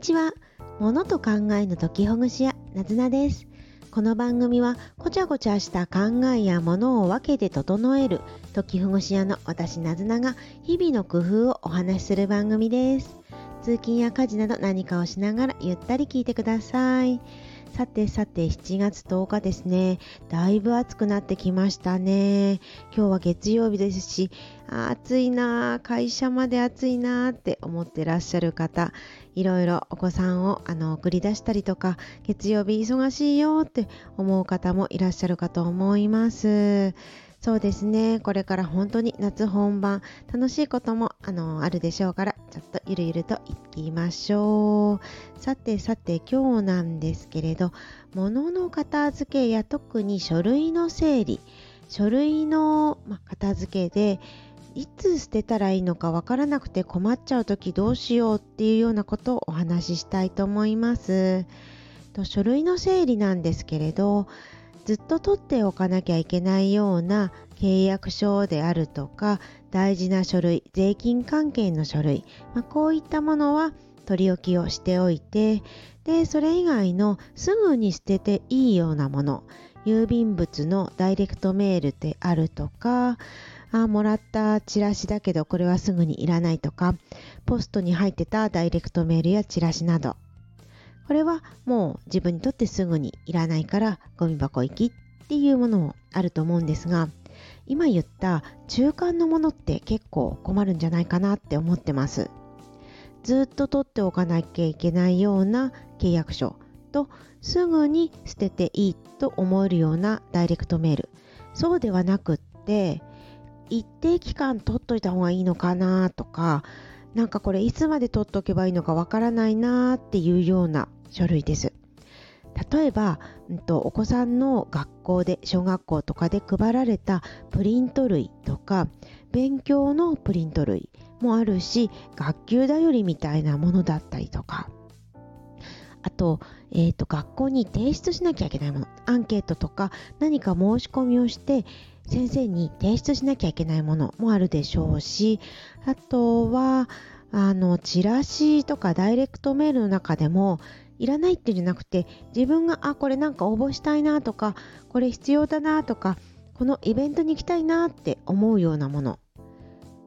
にちは。物と考えの解きほぐし屋、なずなです。この番組は、ごちゃごちゃした考えや物を分けて整える、解きほぐし屋の私なずなが、日々の工夫をお話しする番組です。通勤や家事など何かをしながらゆったり聞いてください。さてさて7月10日ですね。だいぶ暑くなってきましたね。今日は月曜日ですし、暑いな会社まで暑いなって思ってらっしゃる方、いろいろお子さんをあの送り出したりとか、月曜日忙しいよって思う方もいらっしゃるかと思います。そうですね。これから本当に夏本番、楽しいことも、あの、あるでしょうから、ちょっとゆるゆるといきましょう。さてさて、今日なんですけれど、物の片付けや特に書類の整理、書類の、ま、片付けで、いつ捨てたらいいのかわからなくて困っちゃう時どうしようっていうようなことをお話ししたいと思います。と書類の整理なんですけれど、ずっと取っておかなきゃいけないような契約書であるとか大事な書類税金関係の書類、まあ、こういったものは取り置きをしておいてでそれ以外のすぐに捨てていいようなもの郵便物のダイレクトメールであるとかあもらったチラシだけどこれはすぐにいらないとかポストに入ってたダイレクトメールやチラシなど。これはもう自分にとってすぐにいらないからゴミ箱行きっていうものもあると思うんですが、今言った中間のものって結構困るんじゃないかなって思ってます。ずっと取っておかなきゃいけないような契約書とすぐに捨てていいと思えるようなダイレクトメール。そうではなくって、一定期間取っといた方がいいのかなとか、なんかこれいつまで取っとけばいいのかわからないなっていうような書類です。例えば、うんと、お子さんの学校で小学校とかで配られたプリント類とか勉強のプリント類もあるし学級だよりみたいなものだったりとかあと,、えーと、学校に提出しなきゃいけないものアンケートとか何か申し込みをして先生に提出しなきゃいけないものもあるでしょうしあとはあのチラシとかダイレクトメールの中でもいらないっていうんじゃなくて自分があこれなんか応募したいなとかこれ必要だなとかこのイベントに行きたいなって思うようなもの。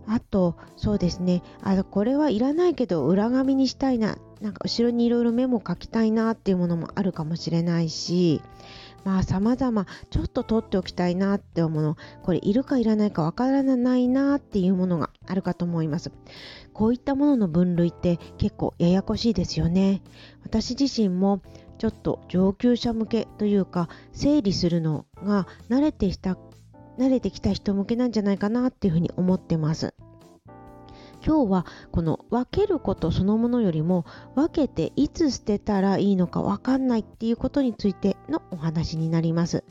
あとそうですね。あこれはいらないけど裏紙にしたいな。なんか後ろにいろいろメモ書きたいなっていうものもあるかもしれないしまあ様々ちょっと取っておきたいなって思うの。これいるかいらないかわからないなっていうものがあるかと思います。こういったものの分類って結構ややこしいですよね。私自身もちょっと上級者向けというか整理するのが慣れてきた慣れてきた人向けなんじゃないかなっていうふうに思ってます。今日はこの分けることそのものよりも分けていつ捨てたらいいのか分かんないっていうことについてのお話になります。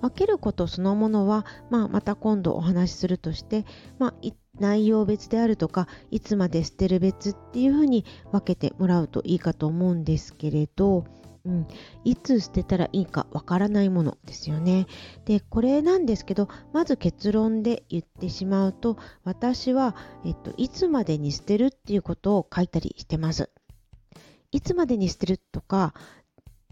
分けることそのものは、まあ、また今度お話しするとして、まあ、内容別であるとかいつまで捨てる別っていうふうに分けてもらうといいかと思うんですけれど、うん、いつ捨てたらいいかわからないものですよね。で、これなんですけど、まず結論で言ってしまうと、私は、えっと、いつまでに捨てるっていうことを書いたりしてます。いつまでに捨てるとか、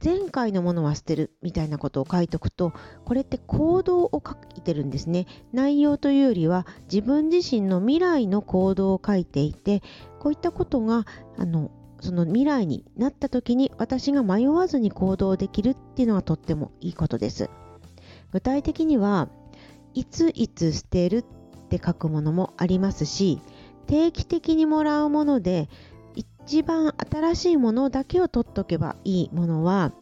前回のものは捨てるみたいなことを書いておくと、これって行動を書いてるんですね。内容というよりは自分自身の未来の行動を書いていて、こういったことが、あの、その未来になった時に私が迷わずに行動できるっていうのがとってもいいことです。具体的にはいついつ捨てるって書くものもありますし定期的にもらうもので一番新しいものだけを取っとけばいいものは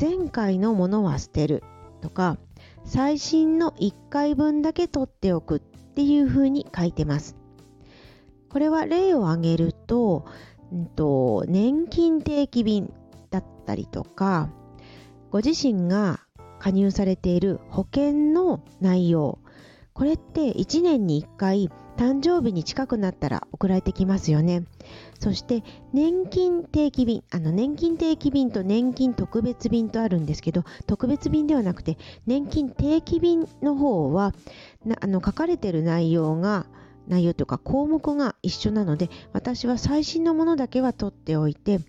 前回のものは捨てるとか最新の1回分だけ取っておくっていうふうに書いてます。これは例を挙げるとんと、年金定期便だったりとか、ご自身が加入されている保険の内容、これって1年に1回誕生日に近くなったら送られてきますよね。そして年金定期便、あの年金定期便と年金特別便とあるんですけど、特別便ではなくて年金定期便の方はあの書かれている内容が内容というか項目が一緒なので私は最新のものだけは取っておいて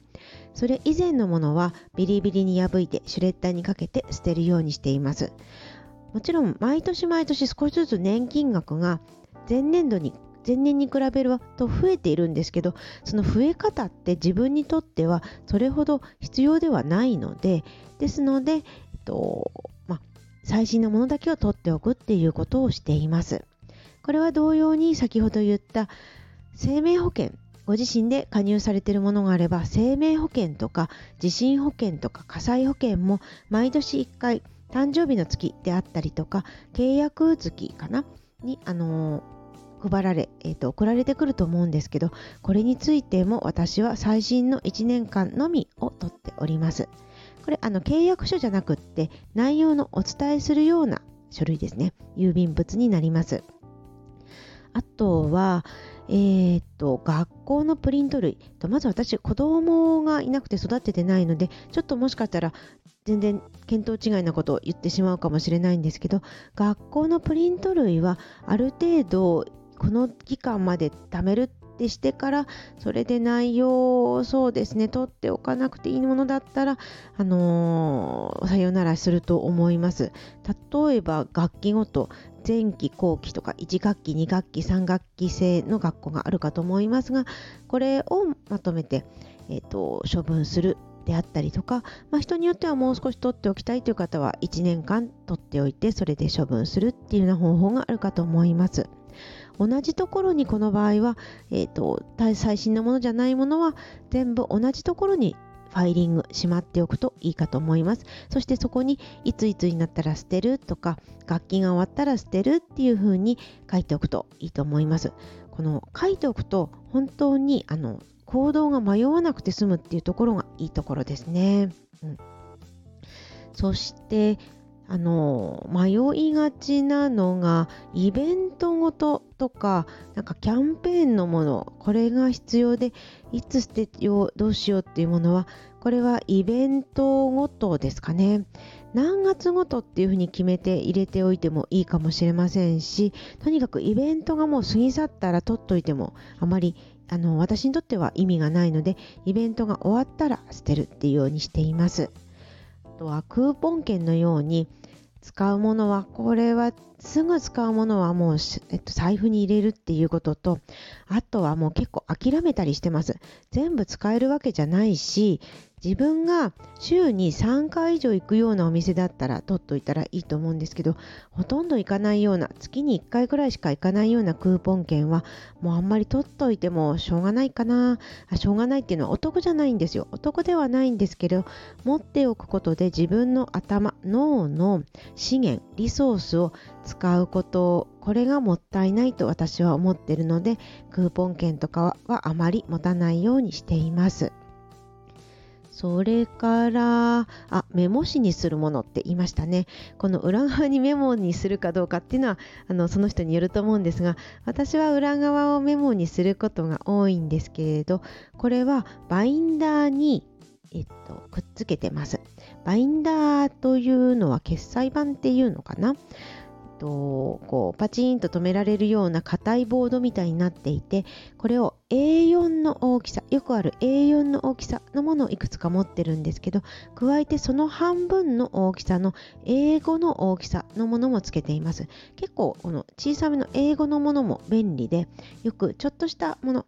それ以前のものはビリビリに破いてシュレッダーにかけて捨てるようにしています。もちろん毎年毎年少しずつ年金額が前年度に前年に比べると増えているんですけどその増え方って自分にとってはそれほど必要ではないのでですので、えっとまあ、最新のものだけを取っておくっていうことをしています。これは同様に先ほど言った生命保険ご自身で加入されているものがあれば生命保険とか地震保険とか火災保険も毎年1回誕生日の月であったりとか契約月かな？に、あのー、配られ、えーと、送られてくると思うんですけどこれについても私は最新の1年間のみを取っております。これあの契約書じゃなくって内容のお伝えするような書類ですね。郵便物になります。あとは、えー、っと、学校のプリント類と。まず私、子供がいなくて育ててないので、ちょっともしかしたら全然見当違いなことを言ってしまうかもしれないんですけど、学校のプリント類はある程度この期間まで貯めるってしてからそれで内容をそうですね取っておかなくていいものだったらあのー、さよならすると思います。例えば楽器ごと前期後期とか1学期2学期3学期制の学校があるかと思いますがこれをまとめて、えーと、処分するであったりとか、まあ、人によってはもう少し取っておきたいという方は1年間取っておいてそれで処分するっていうような方法があるかと思います。同じところにこの場合は、えーと最新のものじゃないものは全部同じところにファイリングしまっておくといいかと思います。そしてそこにいついつになったら捨てるとか楽器が終わったら捨てるっていう風に書いておくといいと思います。この書いておくと本当にあの行動が迷わなくて済むっていうところがいいところですね、うん、そしてあの迷いがちなのがイベントごととかなんかキャンペーンのものこれが必要でいつ捨てようどうしようっていうものはこれはイベントごとですかね何月ごとっていうふうに決めて入れておいてもいいかもしれませんしとにかくイベントがもう過ぎ去ったら取っといてもあまりあの私にとっては意味がないのでイベントが終わったら捨てるっていうようにしています。とはクーポン券のように使うものはこれはすぐ使うものはもう、えっと、財布に入れるっていうこととあとはもう結構諦めたりしてます。全部使えるわけじゃないし自分が週に3回以上行くようなお店だったら取っといたらいいと思うんですけどほとんど行かないような月に1回くらいしか行かないようなクーポン券はもうあんまり取っといてもしょうがないかなあしょうがないっていうのはお得じゃないんですよお得ではないんですけど持っておくことで自分の頭脳の資源リソースを使うことこれがもったいないと私は思ってるのでクーポン券とかはあまり持たないようにしています。それから、あ、メモ紙にするものって言いましたね。この裏側にメモにするかどうかっていうのは、あのその人によると思うんですが、私は裏側をメモにすることが多いんですけれど、これはバインダーに、えっと、くっつけてます。バインダーというのは決済版っていうのかな？とこうパチンと止められるような硬いボードみたいになっていてこれを A4 の大きさよくある A4 の大きさのものをいくつか持ってるんですけど加えてその半分の大きさの英語の大きさのものもつけています。結構この小さめの英語のものも便利でよくちょっとしたもの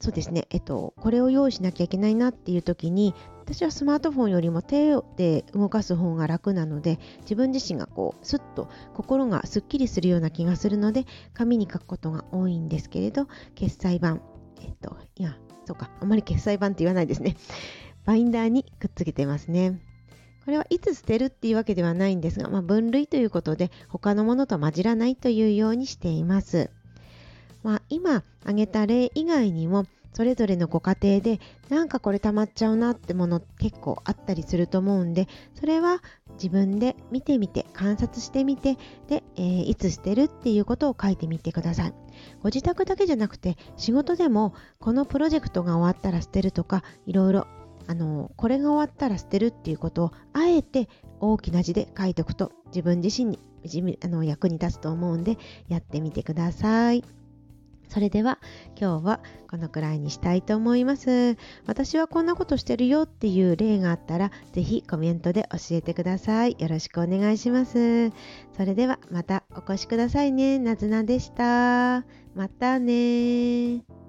そうですね、えっと、これを用意しなきゃいけないなっていう時に私はスマートフォンよりも手で動かす方が楽なので自分自身がこうスッと心がすっきりするような気がするので紙に書くことが多いんですけれど決済版えっといやそうかあんまり決済版って言わないですね。バインダーにくっつけてますね。これはいつ捨てるっていうわけではないんですが、まあ、分類ということで他のものと混じらないというようにしています。まあ、今挙げた例以外にもそれぞれのご家庭でなんかこれ溜まっちゃうなってもの結構あったりすると思うんでそれは自分で見てみて観察してみてで、えー、いつ捨てるっていうことを書いてみてくださいご自宅だけじゃなくて仕事でもこのプロジェクトが終わったら捨てるとかいろいろあのこれが終わったら捨てるっていうことをあえて大きな字で書いておくと自分自身にあの役に立つと思うんでやってみてください。それでは今日はこのくらいにしたいと思います。私はこんなことしてるよっていう例があったらぜひコメントで教えてください。よろしくお願いします。それではまたお越しくださいね。なずなでした。またね